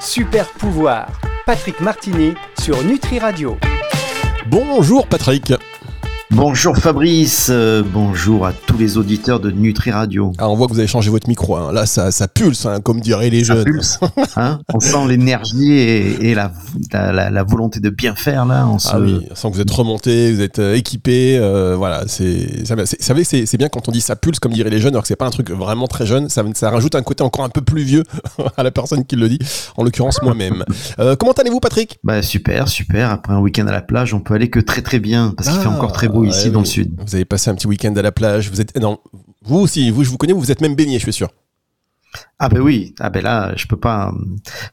Super pouvoir. Patrick Martini sur Nutri Radio. Bonjour Patrick. Bonjour Fabrice, euh, bonjour à tous les auditeurs de Nutri Radio. Ah, on voit que vous avez changé votre micro. hein. Là, ça, ça pulse, hein, comme diraient les Ça jeunes. pulse, hein on sent l'énergie et, et la, la, la- volonté de bien faire là. On se... Ah oui, on sent que vous êtes remonté, vous êtes euh, équipé. euh, voilà, c'est, ça, c'est- savez, c'est, c'est bien quand on dit ça pulse, comme diraient les jeunes, alors que c'est pas un truc vraiment très jeune. Ça, ça rajoute un côté encore un peu plus vieux à la personne qui le dit. En l'occurrence, moi-même. Euh, comment allez-vous, Patrick? Bah super, super. Après un week-end à la plage, on peut aller que très très bien parce qu'il fait Ah, encore très beau ici ouais, dans oui. le sud. Vous avez passé un petit week-end à la plage. Vous êtes, non, vous aussi, vous, je vous connais, vous êtes même baigné, je suis sûr. Ah ben oui, ah ben là, je peux pas,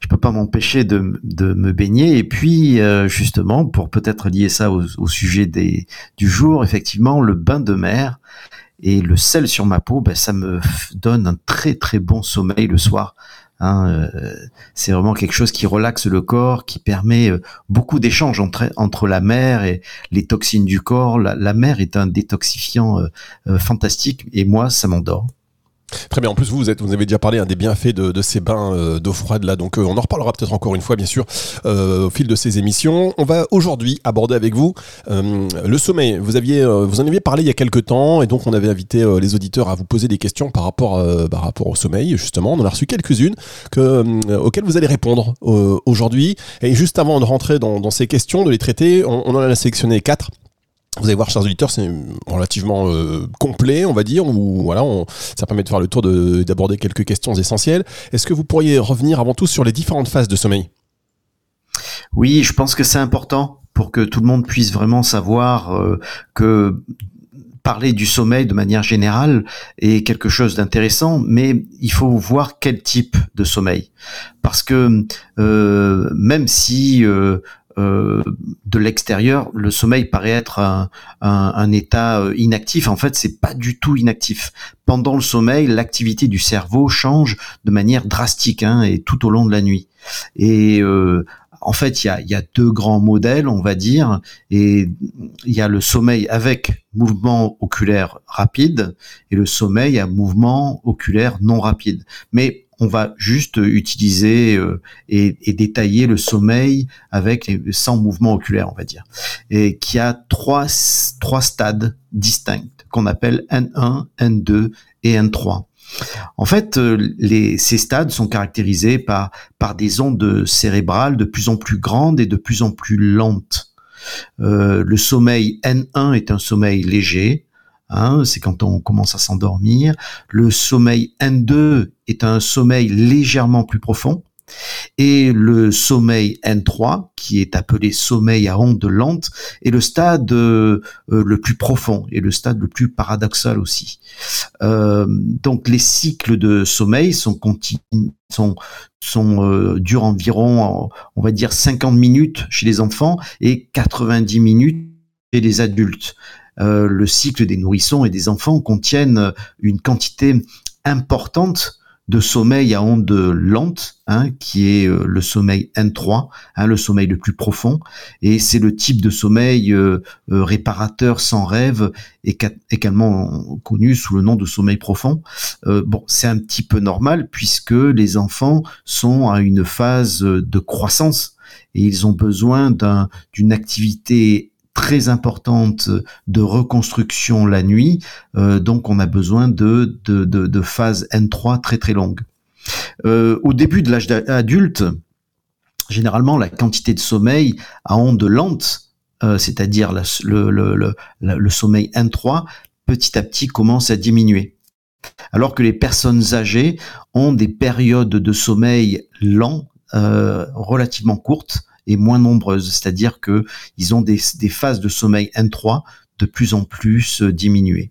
je peux pas m'empêcher de, de me baigner. Et puis euh, justement, pour peut-être lier ça au, au sujet des, du jour, effectivement, le bain de mer et le sel sur ma peau, ben, ça me donne un très très bon sommeil le soir. Hein, euh, c'est vraiment quelque chose qui relaxe le corps, qui permet euh, beaucoup d'échanges entre, entre la mer et les toxines du corps. La, mer est un détoxifiant euh, fantastique et moi, ça m'endort. Très bien. En plus, vous, êtes, vous avez déjà parlé hein, des bienfaits de, de ces bains euh, d'eau froide là. Donc, euh, on en reparlera peut-être encore une fois, bien sûr, euh, au fil de ces émissions. On va aujourd'hui aborder avec vous euh, le sommeil. Vous aviez, euh, vous en aviez parlé il y a quelques temps, et donc on avait invité euh, les auditeurs à vous poser des questions par rapport, par rapport au sommeil. Justement, on en a reçu quelques-unes que, auxquelles vous allez répondre aujourd'hui. Et juste avant de rentrer dans, dans ces questions, de les traiter, on, on en a sélectionné quatre. Vous allez voir, chers auditeurs, c'est relativement euh, complet, on va dire, où voilà, ça permet de faire le tour de- d'aborder quelques questions essentielles. Est-ce que vous pourriez revenir avant tout sur les différentes phases de sommeil? Oui, je pense que c'est important pour que tout le monde puisse vraiment savoir euh, que parler du sommeil de manière générale est quelque chose d'intéressant, mais il faut voir quel type de sommeil. Parce que euh, même si euh, de l'extérieur, le sommeil paraît être un, état euh, inactif. En fait, c'est pas du tout inactif. Pendant le sommeil, l'activité du cerveau change de manière drastique hein, et tout au long de la nuit. Et euh, en fait, il y a, y a deux grands modèles, on va dire, et il y a le sommeil avec mouvement oculaire rapide et le sommeil à mouvement oculaire non rapide. Mais on va juste utiliser euh, et, détailler le sommeil avec sans mouvement oculaire, on va dire, et qui a trois trois stades distincts qu'on appelle N1, N2 et N3. En fait, euh, les, ces stades sont caractérisés par par des ondes cérébrales de plus en plus grandes et de plus en plus lentes. Euh, le sommeil N1 est un sommeil léger, hein, c'est quand on commence à s'endormir. Le sommeil N2 est un sommeil légèrement plus profond. Et le sommeil N3, qui est appelé sommeil à ondes lentes, est le stade euh, euh, le plus profond et le stade le plus paradoxal aussi. Euh, donc les cycles de sommeil sont euh, durent environ, on va dire 50 minutes chez les enfants et 90 minutes chez les adultes. Euh, le cycle des nourrissons et des enfants contiennent une quantité importante de sommeil à ondes lentes, hein, qui est euh, le sommeil N3, hein, le sommeil le plus profond, et c'est le type de sommeil euh, réparateur sans rêve, et également connu sous le nom de sommeil profond. Bon, c'est un petit peu normal puisque les enfants sont à une phase de croissance et ils ont besoin d'un- d'une activité très importante de reconstruction la nuit, euh, donc on a besoin de, de, de, de phases N3 très très longues. Euh, au début de l'âge adulte, généralement la quantité de sommeil à ondes lentes, euh, c'est-à-dire le, le, le, le sommeil N3, petit à petit commence à diminuer. Alors que les personnes âgées ont des périodes de sommeil lent, euh, relativement courtes et moins nombreuses, c'est-à-dire que ils ont des, phases de sommeil N3 de plus en plus euh, diminuées.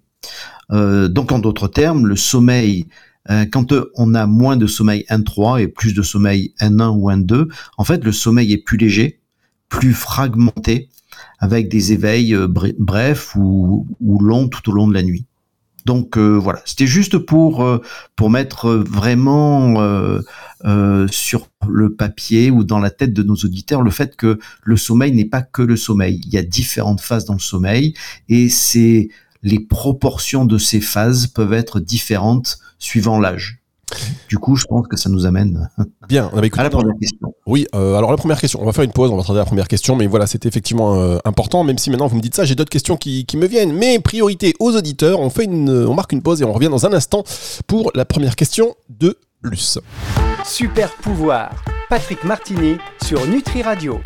Euh, donc en d'autres termes, le sommeil, euh, quand on a moins de sommeil N3 et plus de sommeil N1 ou N2, en fait le sommeil est plus léger, plus fragmenté, avec des éveils bre- brefs ou longs tout au long de la nuit. Donc euh, voilà, c'était juste pour euh, pour mettre vraiment euh, sur le papier ou dans la tête de nos auditeurs le fait que le sommeil n'est pas que le sommeil. Il y a différentes phases dans le sommeil et c'est les proportions de ces phases peuvent être différentes suivant l'âge. Du coup, je pense que ça nous amène Bien, on avait écouté à la première question. Oui, euh, alors la première question, on va faire une pause, on va traiter la première question, mais voilà, c'était effectivement euh, important, même si maintenant vous me dites ça, j'ai d'autres questions qui, qui, me viennent, mais priorité aux auditeurs, on, fait une, on marque une pause et on revient dans un instant pour la première question de Luce. Super pouvoir, Patrick Martini sur Nutri Radio.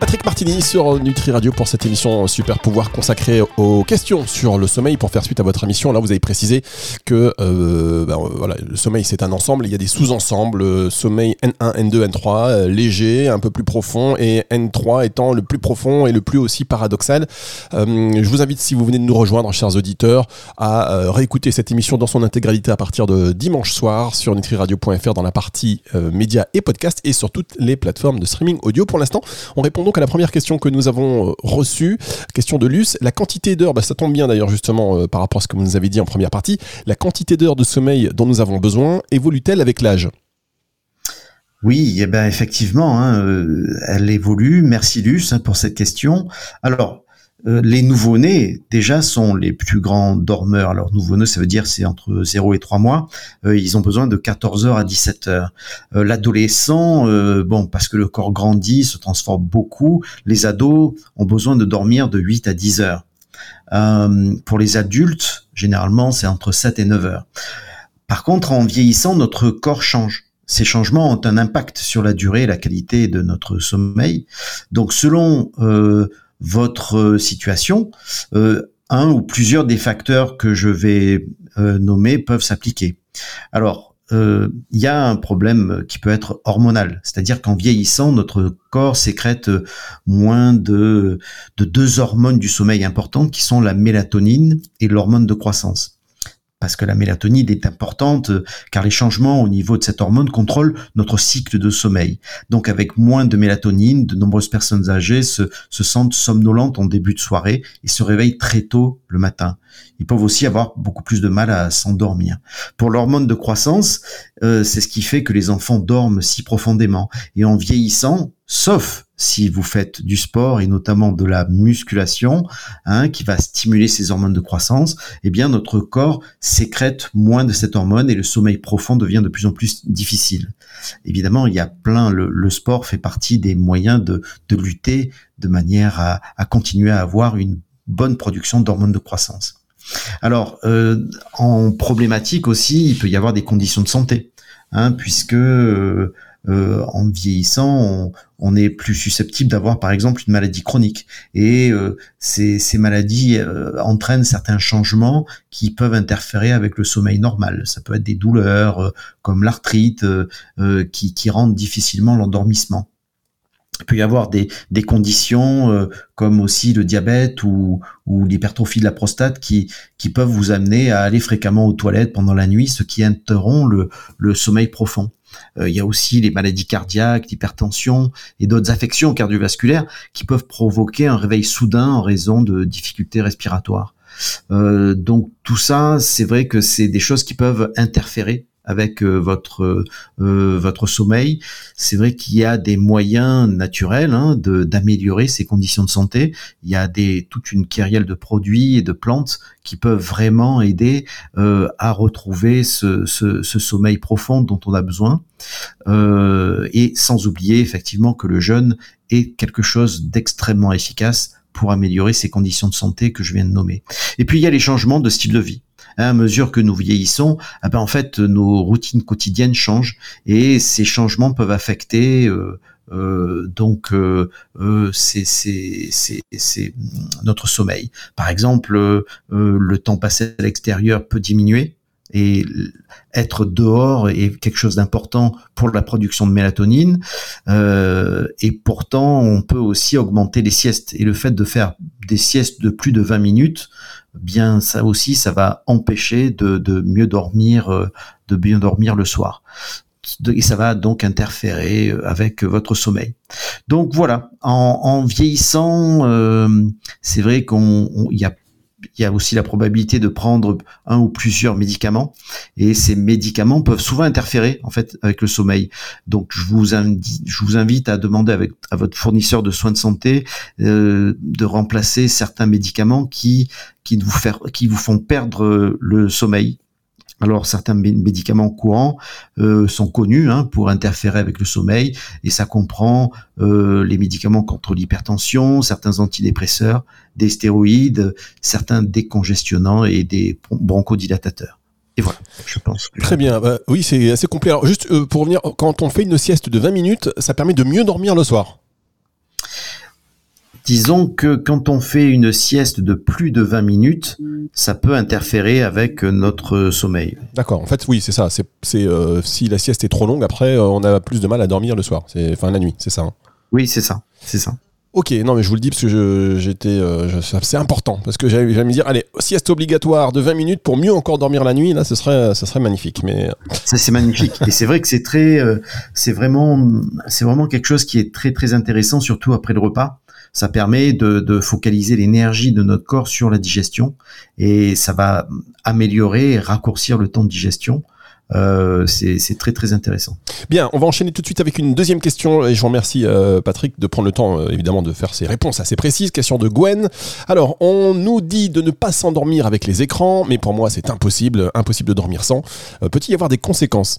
Patrick Martini sur Nutri Radio pour cette émission Super Pouvoir consacrée aux questions sur le sommeil. Pour faire suite à votre émission, là vous avez précisé que euh, ben, voilà, le sommeil c'est un ensemble, il y a des sous-ensembles, euh, sommeil N1, N2, N3, léger, un peu plus profond, et N3 étant le plus profond et le plus aussi paradoxal. Euh, je vous invite, si vous venez de nous rejoindre, chers auditeurs, à euh, réécouter cette émission dans son intégralité à partir de dimanche soir sur nutriradio.fr dans la partie euh, médias et podcasts et sur toutes les plateformes de streaming audio. Pour l'instant, on répond donc à la première question que nous avons euh, reçue, question de Luce. La quantité d'heures, bah, ça tombe bien d'ailleurs justement euh, par rapport à ce que vous nous avez dit en première partie, la quantité d'heures de sommeil dont nous avons besoin évolue-t-elle avec l'âge? Oui, eh ben effectivement, hein, euh, elle évolue. Merci Luce hein, pour cette question. Alors, euh, les nouveau-nés déjà sont les plus grands dormeurs. Alors nouveau-né, ça veut dire c'est entre 0 et 3 mois. Euh, ils ont besoin de 14 heures à 17 heures. Euh, l'adolescent, bon, parce que le corps grandit, se transforme beaucoup, les ados ont besoin de dormir de 8 à 10 heures. pour les adultes, généralement, c'est entre 7 et 9 heures. Par contre, en vieillissant, notre corps change. Ces changements ont un impact sur la durée et la qualité de notre sommeil. Donc, selon votre euh, situation, euh, un ou plusieurs des facteurs que je vais euh, nommer peuvent s'appliquer. Alors, il y a un problème qui peut être hormonal, c'est-à-dire qu'en vieillissant, notre corps sécrète moins de, de deux hormones du sommeil importantes qui sont la mélatonine et l'hormone de croissance parce que la mélatonine est importante, euh, car les changements au niveau de cette hormone contrôlent notre cycle de sommeil. Donc avec moins de mélatonine, de nombreuses personnes âgées se, se sentent somnolentes en début de soirée et se réveillent très tôt le matin. Ils peuvent aussi avoir beaucoup plus de mal à s'endormir. Pour l'hormone de croissance, euh, c'est ce qui fait que les enfants dorment si profondément. Et en vieillissant, sauf si vous faites du sport et notamment de la musculation, hein, qui va stimuler ces hormones de croissance, eh bien notre corps sécrète moins de cette hormone et le sommeil profond devient de plus en plus difficile. Évidemment, il y a plein, le, sport fait partie des moyens de, lutter de manière à, à continuer à avoir une bonne production d'hormones de croissance. Alors, euh, en problématique aussi, il peut y avoir des conditions de santé, hein, puisque euh, euh, en vieillissant, on, est plus susceptible d'avoir par exemple une maladie chronique. Et ces, maladies entraînent certains changements qui peuvent interférer avec le sommeil normal. Ça peut être des douleurs comme l'arthrite qui, qui rendent difficilement l'endormissement. Il peut y avoir des, conditions comme aussi le diabète ou, ou l'hypertrophie de la prostate qui, peuvent vous amener à aller fréquemment aux toilettes pendant la nuit, ce qui interrompt le, le sommeil profond. Euh, il y a aussi les maladies cardiaques, l'hypertension et d'autres affections cardiovasculaires qui peuvent provoquer un réveil soudain en raison de difficultés respiratoires. Euh, donc tout ça, c'est vrai que c'est des choses qui peuvent interférer avec euh, votre euh, votre sommeil. C'est vrai qu'il y a des moyens naturels hein, d'améliorer ces conditions de santé. Il y a des toute une kyrielle de produits et de plantes qui peuvent vraiment aider euh, à retrouver ce, ce, ce, sommeil profond dont on a besoin. et sans oublier effectivement que le jeûne est quelque chose d'extrêmement efficace pour améliorer ces conditions de santé que je viens de nommer. Et puis il y a les changements de style de vie. Hein, à mesure que nous vieillissons, ah ben en fait nos routines quotidiennes changent et ces changements peuvent affecter euh, euh, donc euh, euh c'est notre sommeil. Par exemple, le temps passé à l'extérieur peut diminuer et être dehors est quelque chose d'important pour la production de mélatonine. Euh, et pourtant, on peut aussi augmenter les siestes. Et le fait de faire des siestes de plus de 20 minutes, bien ça aussi, ça va empêcher de, de mieux dormir, euh, de bien dormir le soir. Et ça va donc interférer avec votre sommeil. Donc voilà, en, en vieillissant, euh, c'est vrai qu'on il y a il y a aussi la probabilité de prendre un ou plusieurs médicaments et ces médicaments peuvent souvent interférer en fait avec le sommeil. Donc je vous invite, à demander à votre fournisseur de soins de santé euh, de remplacer certains médicaments qui vous font perdre le sommeil Alors certains médicaments courants euh, sont connus hein, pour interférer avec le sommeil et ça comprend euh, les médicaments contre l'hypertension, certains antidépresseurs, des stéroïdes, certains décongestionnants et des bronchodilatateurs. Et voilà, je pense. Très bien. Bah, oui, c'est assez complet. Alors juste euh, pour revenir, quand on fait une sieste de 20 minutes, ça permet de mieux dormir le soir. Disons que quand on fait une sieste de plus de 20 minutes, ça peut interférer avec notre sommeil. D'accord. En fait, oui, c'est ça. C'est euh, si la sieste est trop longue, après, euh, on a plus de mal à dormir le soir. C'est enfin la nuit, c'est ça. Hein. Oui, c'est ça. C'est ça. Ok, non mais je vous le dis parce que j'étais, euh, c'est important parce que j'allais me dire, allez, sieste obligatoire de 20 minutes pour mieux encore dormir la nuit, là, ce serait, ce serait magnifique. Mais ça c'est magnifique et c'est vrai que c'est très, c'est vraiment, c'est vraiment quelque chose qui est très très intéressant, surtout après le repas ça permet de, focaliser l'énergie de notre corps sur la digestion et ça va améliorer et raccourcir le temps de digestion. Euh, c'est très très intéressant. Bien, on va enchaîner tout de suite avec une deuxième question et je vous remercie euh, Patrick de prendre le temps euh, évidemment de faire ces réponses assez précises. Question de Gwen. Alors, on nous dit de ne pas s'endormir avec les écrans, mais pour moi c'est impossible, impossible de dormir sans. Peut-il y avoir des conséquences?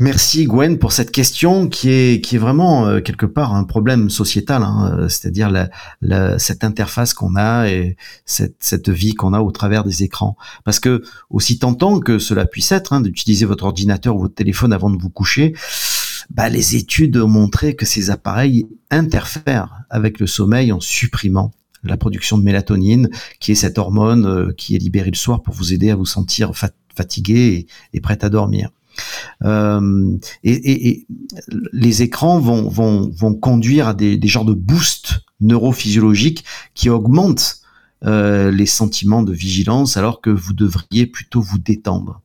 Merci Gwen pour cette question qui est vraiment euh, quelque part un problème sociétal, hein, euh, c'est-à-dire cette interface qu'on a et cette, vie qu'on a au travers des écrans. Parce que aussi tentant que cela puisse être hein, d'utiliser votre ordinateur ou votre téléphone avant de vous coucher, bah, les études ont montré que ces appareils interfèrent avec le sommeil en supprimant la production de mélatonine, qui est cette hormone euh, qui est libérée le soir pour vous aider à vous sentir fatigué et, et prêt à dormir. Euh, et, les écrans vont, conduire à des, des genres de boosts neurophysiologiques qui augmentent euh, les sentiments de vigilance alors que vous devriez plutôt vous détendre.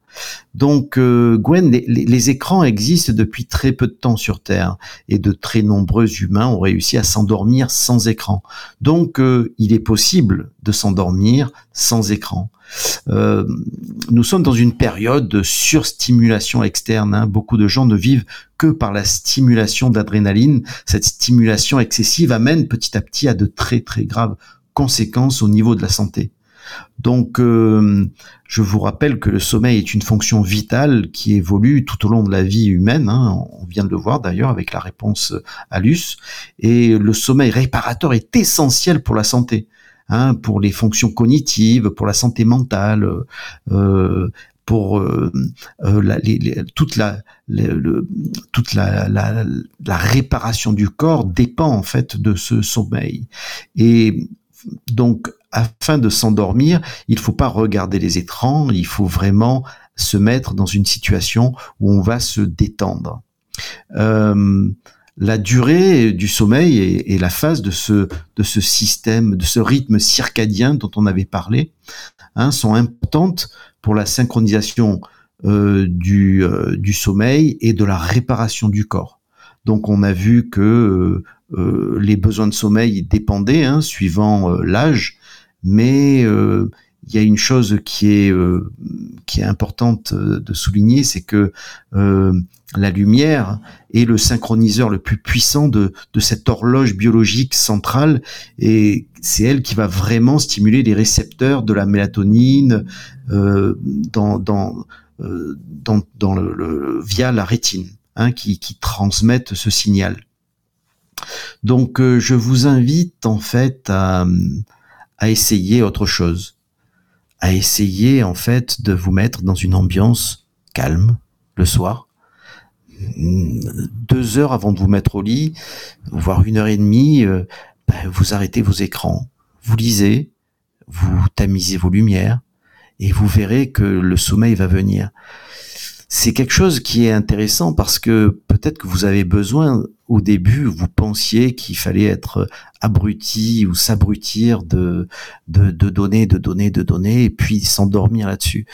Donc, euh, Gwen, les, écrans existent depuis très peu de temps sur Terre et de très nombreux humains ont réussi à s'endormir sans écran. Donc, euh, il est possible de s'endormir sans écran. Euh, nous sommes dans une période de surstimulation externe. Hein. Beaucoup de gens ne vivent que par la stimulation d'adrénaline. Cette stimulation excessive amène petit à petit à de très très graves conséquences au niveau de la santé. Donc, euh, je vous rappelle que le sommeil est une fonction vitale qui évolue tout au long de la vie humaine. Hein. on vient de le voir d'ailleurs avec la réponse à Luce. Et le sommeil réparateur est essentiel pour la santé. Hein, pour les fonctions cognitives, pour la santé mentale, euh, pour euh, euh, toute la, toute la, la, réparation du corps dépend en fait de ce sommeil. Et donc, afin de s'endormir, il faut pas regarder les écrans, il faut vraiment se mettre dans une situation où on va se détendre. Euh, la durée du sommeil et, la phase de ce, de ce système, de ce rythme circadien dont on avait parlé, hein, sont importantes pour la synchronisation euh, du, euh, du sommeil et de la réparation du corps. Donc on a vu que euh, les besoins de sommeil dépendaient hein, suivant l'âge, mais il y a une chose qui est qui est importante de souligner, c'est que la lumière est le synchroniseur le plus puissant de, de cette horloge biologique centrale et c'est elle qui va vraiment stimuler les récepteurs de la mélatonine euh, dans, dans, euh, dans, dans le, via la rétine hein, qui, qui transmettent ce signal. Donc euh, je vous invite en fait à, à essayer autre chose, à essayer en fait de vous mettre dans une ambiance calme le soir, deux heures avant de vous mettre au lit, voire une heure et demie, ben, vous arrêtez vos écrans, vous lisez, vous tamisez vos lumières, et vous verrez que le sommeil va venir. C'est quelque chose qui est intéressant parce que peut-être que vous avez besoin, au début, vous pensiez qu'il fallait être abruti ou s'abrutir de, de, de données, de données, de données, et puis s'endormir là-dessus.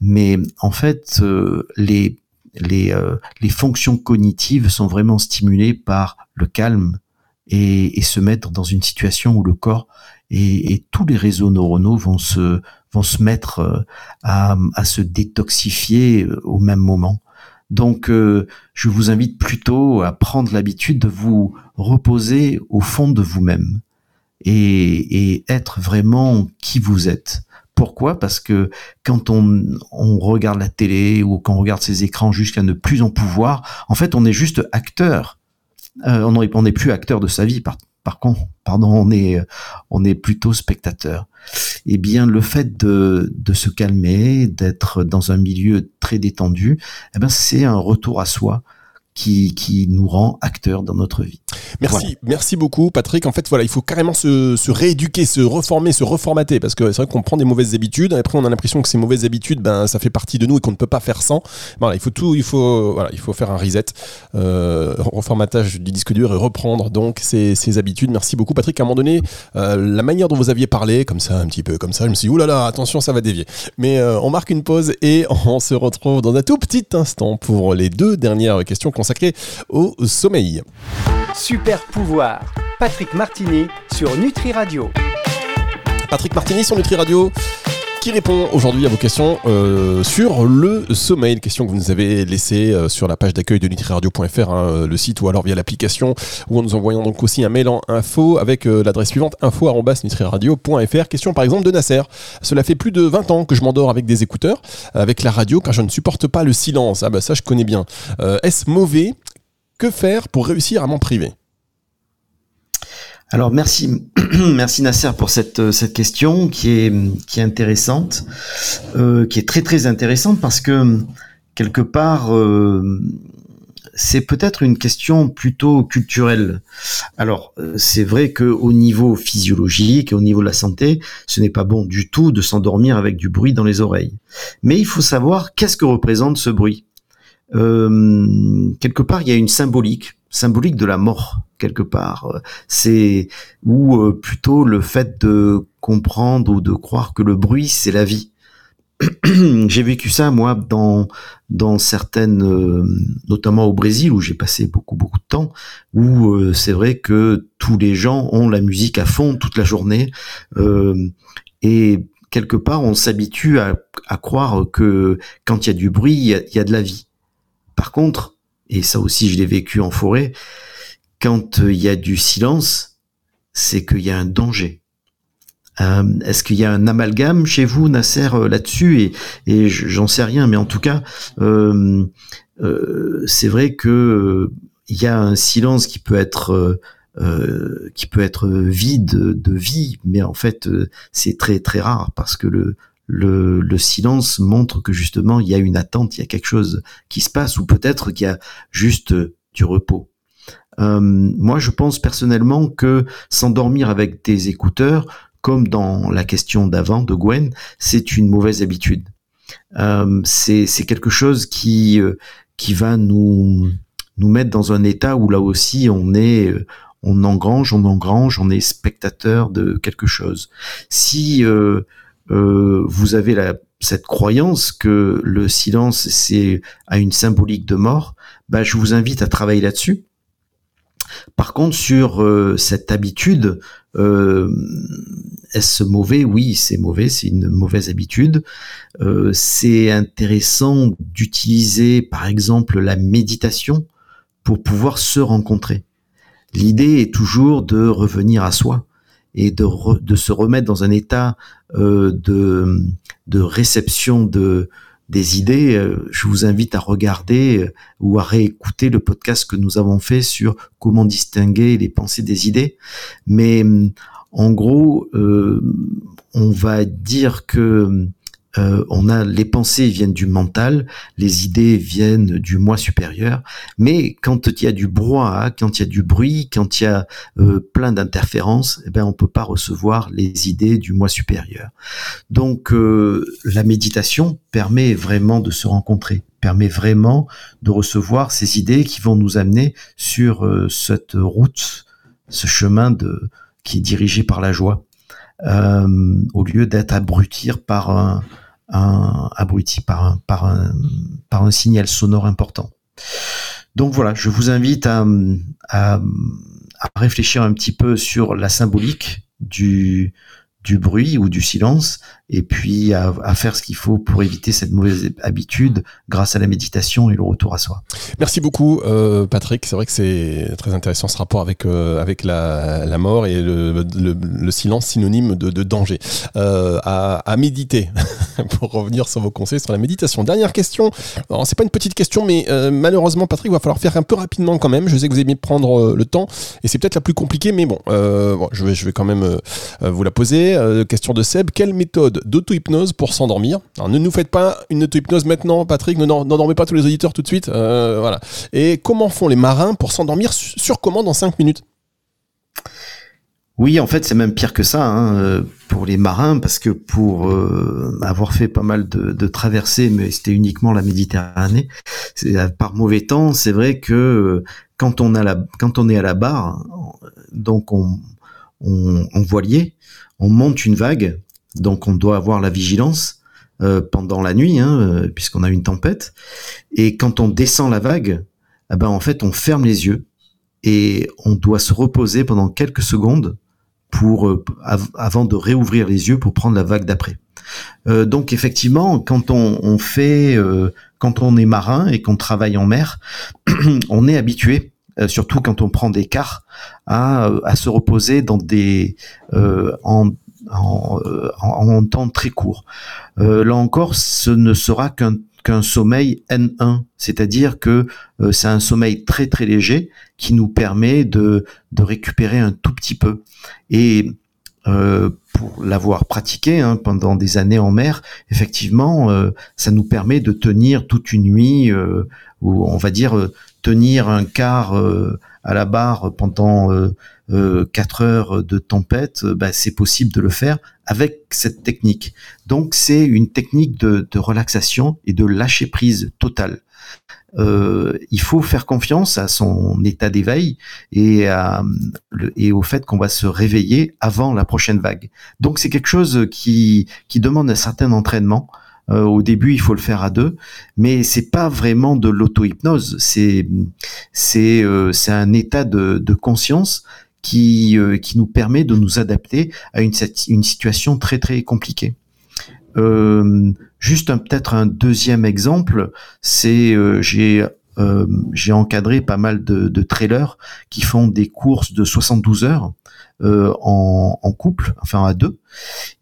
Mais en fait, euh, les les, euh, les fonctions cognitives sont vraiment stimulées par le calme et, et, se mettre dans une situation où le corps et, et, tous les réseaux neuronaux vont se se mettre euh, à, se détoxifier euh, au même moment. Donc, je vous invite plutôt à prendre l'habitude de vous reposer au fond de vous-même et, être vraiment qui vous êtes Pourquoi? Parce que quand on, regarde la télé ou quand on regarde ces écrans jusqu'à ne plus en pouvoir, en fait, on est juste acteur. Euh, on n'est plus acteur de sa vie. Par, par contre, pardon, on est, plutôt spectateur. Eh bien, le fait de, de se calmer, d'être dans un milieu très détendu, eh ben, c'est un retour à soi qui, qui nous rend acteurs dans notre vie. Merci, merci beaucoup Patrick. En fait, voilà, il faut carrément se, se rééduquer, se reformer, se reformater, parce que c'est vrai qu'on prend des mauvaises habitudes, et après on a l'impression que ces mauvaises habitudes, ben, ça fait partie de nous et qu'on ne peut pas faire sans. Voilà, il faut tout, il faut, voilà, il faut faire un reset, euh, reformatage du disque dur et reprendre donc ces, ces habitudes. Merci beaucoup Patrick. À un moment donné, euh, la manière dont vous aviez parlé, comme ça, un petit peu comme ça, je me suis dit, oulala, attention, ça va dévier. Mais euh, on marque une pause et on se retrouve dans un tout petit instant pour les deux dernières questions consacré au sommeil. Super pouvoir, Patrick Martini sur Nutri Radio. Patrick Martini sur Nutri Radio qui répond aujourd'hui à vos questions euh, sur le sommeil, question que vous nous avez laissée euh, sur la page d'accueil de nutriradio.fr, hein, euh, le site, ou alors via l'application, ou en nous envoyant donc aussi un mail en info avec l'adresse suivante info.nutriradio.fr. Question par exemple de Nasser. Cela fait plus de 20 ans que je m'endors avec des écouteurs, avec la radio, car je ne supporte pas le silence. Ah bah ça je connais bien. Est-ce mauvais? Que faire pour réussir à m'en priver? Alors merci, merci Nasser pour cette euh, cette question qui est qui est intéressante, euh, qui est très très intéressante parce que quelque part euh, c'est peut-être une question plutôt culturelle. Alors c'est vrai que au niveau physiologique et au niveau de la santé, ce n'est pas bon du tout de s'endormir avec du bruit dans les oreilles. Mais il faut savoir qu'est-ce que représente ce bruit. quelque part, il y a une symbolique symbolique de la mort quelque part. C'est ou euh, plutôt le fait de comprendre ou de croire que le bruit c'est la vie. j'ai vécu ça moi dans dans certaines euh, notamment au Brésil où j'ai passé beaucoup beaucoup de temps où euh, c'est vrai que tous les gens ont la musique à fond toute la journée et quelque part on s'habitue à, à, croire que quand il y a du bruit il y a de la vie. Par contre et ça aussi je l'ai vécu en forêt, quand euh, il y a du silence, c'est qu'il y a un danger. Euh, Est-ce qu'il y a un amalgame chez vous, Nasser, euh, là-dessus? Et, j'en sais rien, mais en tout cas, c'est vrai que il y a un silence qui peut être qui peut être vide de vie, mais en fait, c'est très très rare parce que le le, le, silence montre que justement il y a une attente, il y a quelque chose qui se passe, ou peut-être qu'il y a juste du repos. Euh, moi, je pense personnellement que s'endormir avec des écouteurs, comme dans la question d'avant de Gwen, c'est une mauvaise habitude. Euh, c'est quelque chose qui euh, qui va nous nous mettre dans un état où là aussi on est on engrange, on engrange, on est spectateur de quelque chose. Si euh, euh, vous avez la, cette croyance que le silence c'est a une symbolique de mort, bah, je vous invite à travailler là-dessus. Par contre, sur euh, cette habitude, euh, est-ce mauvais? Oui, c'est mauvais, c'est une mauvaise habitude. Euh, c'est intéressant d'utiliser, par exemple, la méditation pour pouvoir se rencontrer. L'idée est toujours de revenir à soi et de, de se remettre dans un état euh, de, de réception de des idées, euh, je vous invite à regarder euh, ou à réécouter le podcast que nous avons fait sur comment distinguer les pensées des idées. Mais en gros, on va dire que euh, on a les pensées viennent du mental, les idées viennent du moi supérieur, mais quand il y a du brouhaha, quand il y a du bruit, quand il y a euh, plein d'interférences, eh ben on peut pas recevoir les idées du moi supérieur. Donc euh, la méditation permet vraiment de se rencontrer, permet vraiment de recevoir ces idées qui vont nous amener sur cette route, ce chemin de qui est dirigé par la joie. au lieu d'être abrutir par un, un abruti par un, par un, par un signal sonore important. Donc voilà, je vous invite à, à, à, réfléchir un petit peu sur la symbolique du, du bruit ou du silence et puis à, faire ce qu'il faut pour éviter cette mauvaise habitude grâce à la méditation et le retour à soi. Merci beaucoup euh, Patrick, c'est vrai que c'est très intéressant ce rapport avec, euh, avec la, mort et le, le, silence synonyme de, danger. Euh, à, méditer, pour revenir sur vos conseils sur la méditation. Dernière question, c'est pas une petite question mais malheureusement Patrick, il va falloir faire un peu rapidement quand même, je sais que vous aimez prendre le temps et c'est peut-être la plus compliquée mais bon, je vais quand même vous la poser. question de Seb, quelle méthode d'auto-hypnose pour s'endormir. Ne nous faites pas une auto-hypnose maintenant, Patrick, n'endormez pas tous les auditeurs tout de suite. Euh, voilà. Et comment font les marins pour s'endormir sur commande en 5 minutes? Oui, en fait, c'est même pire que ça hein, euh, pour les marins, parce que pour euh, avoir fait pas mal de, traversées, mais c'était uniquement la Méditerranée, par mauvais temps, c'est vrai que quand on est à la barre, donc on, on, on voilier, on monte une vague donc on doit avoir la vigilance euh, pendant la nuit, hein, euh, puisqu'on a une tempête. Et quand on descend la vague, eh ben en fait on ferme les yeux et on doit se reposer pendant quelques secondes pour euh, avant de réouvrir les yeux pour prendre la vague d'après. donc effectivement, quand on, fait, quand on est marin et qu'on travaille en mer, on est habitué surtout quand on prend des quarts, à, à se reposer dans des en euh, en, temps très court. Euh, là encore, ce ne sera qu'un qu'un sommeil N1, c'est-à-dire que euh, c'est un sommeil très très léger qui nous permet de, de récupérer un tout petit peu. Et pour l'avoir pratiqué hein, pendant des années en mer, effectivement, euh, ça nous permet de tenir toute une nuit, ou on va dire tenir un quart à la barre pendant euh, 4 heures de tempête, euh, bah, c'est possible de le faire avec cette technique. Donc c'est une technique de, de, relaxation et de lâcher prise totale. Euh, il faut faire confiance à son état d'éveil et, à, et au fait qu'on va se réveiller avant la prochaine vague. Donc c'est quelque chose qui, demande un certain entraînement. Euh, au début, il faut le faire à deux, mais c'est pas vraiment de l'auto-hypnose. C'est euh, un état de, conscience qui, euh, qui nous permet de nous adapter à une, une situation très très compliquée. Euh, juste peut-être un deuxième exemple, c'est euh, j'ai euh, j'ai encadré pas mal de, de, trailers qui font des courses de 72 heures en, couple, enfin à deux.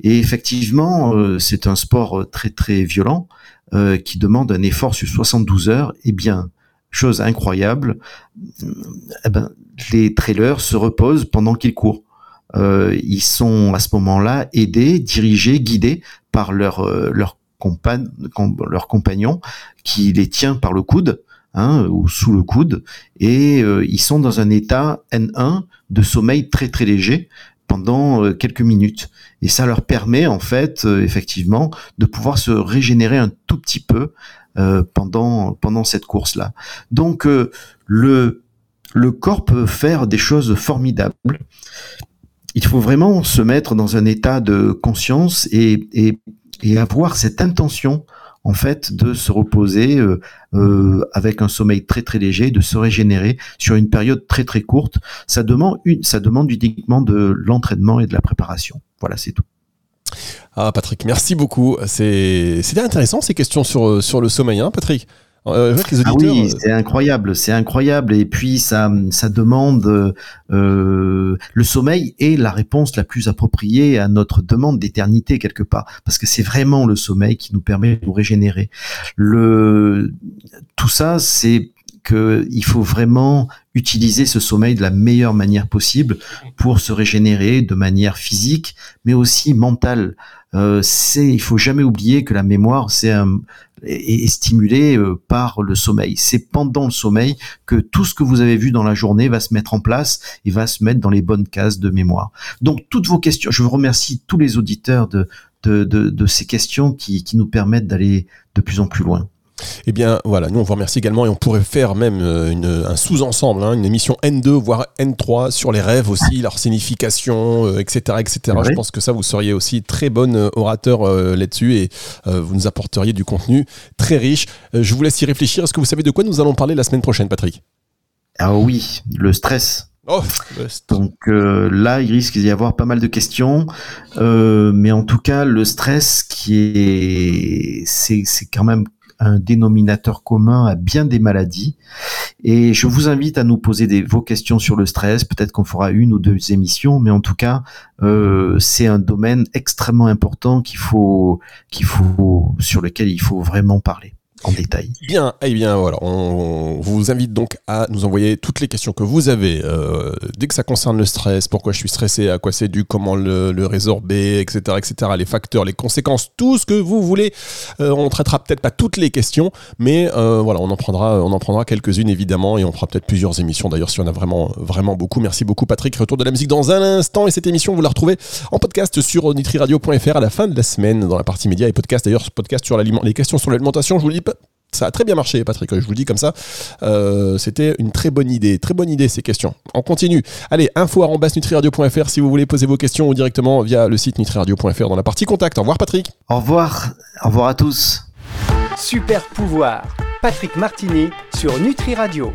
Et effectivement, c'est un sport très très violent qui demande un effort sur 72 heures. Eh bien, chose incroyable, eh ben, les trailers se reposent pendant qu'ils courent. Euh, ils sont à ce moment-là aidés, dirigés, guidés par leur euh, leur compagnon qui les tient par le coude hein, ou sous le coude et euh, ils sont dans un état N1 de sommeil très très léger pendant quelques minutes et ça leur permet en fait effectivement de pouvoir se régénérer un tout petit peu pendant pendant cette course là. Donc le le corps peut faire des choses formidables. Il faut vraiment se mettre dans un état de conscience et, avoir cette intention en fait de se reposer euh, euh, avec un sommeil très très léger, de se régénérer sur une période très très courte. Ça demande une, ça demande uniquement de l'entraînement et de la préparation. Voilà, c'est tout. Ah Patrick, merci beaucoup. C'était intéressant ces questions sur, sur le sommeil, hein, Patrick? Euh, ah oui, euh, c'est incroyable, c'est incroyable. Et puis ça, ça demande euh, le sommeil est la réponse la plus appropriée à notre demande d'éternité quelque part, parce que c'est vraiment le sommeil qui nous permet de nous régénérer. Le tout ça, c'est que il faut vraiment utiliser ce sommeil de la meilleure manière possible pour se régénérer de manière physique, mais aussi mentale. Euh, c'est, il faut jamais oublier que la mémoire, est, stimulé euh, par le sommeil. C'est pendant le sommeil que tout ce que vous avez vu dans la journée va se mettre en place et va se mettre dans les bonnes cases de mémoire. Donc toutes vos questions, je vous remercie tous les auditeurs de, ces questions qui nous permettent d'aller de plus en plus loin. Eh bien voilà, nous on vous remercie également et on pourrait faire même euh, un sous-ensemble, hein, une émission N2 voire N3 sur les rêves aussi, leur signification, etc. Euh, etc. Je pense que ça vous seriez aussi très bon euh, orateur là-dessus et vous nous apporteriez du contenu très riche. je vous laisse y réfléchir. Est-ce que vous savez de quoi nous allons parler la semaine prochaine, Patrick? Ah oui, le stress Oh, Donc euh, là, il risque d'y avoir pas mal de questions, euh, mais en tout cas, le stress qui est, c'est, c'est quand même un dénominateur commun à bien des maladies. Et je vous invite à nous poser des, vos questions sur le stress. Peut-être qu'on fera une ou deux émissions, mais en tout cas, euh, c'est un domaine extrêmement important qu'il faut, qu'il faut, sur lequel il faut vraiment parler en détail. Bien, eh bien voilà, on, vous invite donc à nous envoyer toutes les questions que vous avez euh, dès que ça concerne le stress, pourquoi je suis stressé, à quoi c'est dû, comment le, résorber, etc., etc., les facteurs, les conséquences, tout ce que vous voulez. Euh, on traitera peut-être pas toutes les questions, mais euh, voilà, on en prendra, on en prendra quelques-unes évidemment, et on fera peut-être plusieurs émissions d'ailleurs si on a vraiment, vraiment beaucoup. Merci beaucoup Patrick. Retour de la musique dans un instant, et cette émission vous la retrouvez en podcast sur nitriradio.fr à la fin de la semaine dans la partie média et podcast. D'ailleurs, podcast sur les questions sur l'alimentation, je vous dis pas ça a très bien marché, Patrick, je vous le dis comme ça. Euh, c'était une très bonne idée. Très bonne idée, ces questions. On continue. Allez, info nutriradio.fr si vous voulez poser vos quesons ou directement via le site nutriradio.fr dans la partie contact. Au revoir, Patrick. Au revoir. Au revoir à tous. Super pouvoir. Patrick Martini sur Nutri Radio.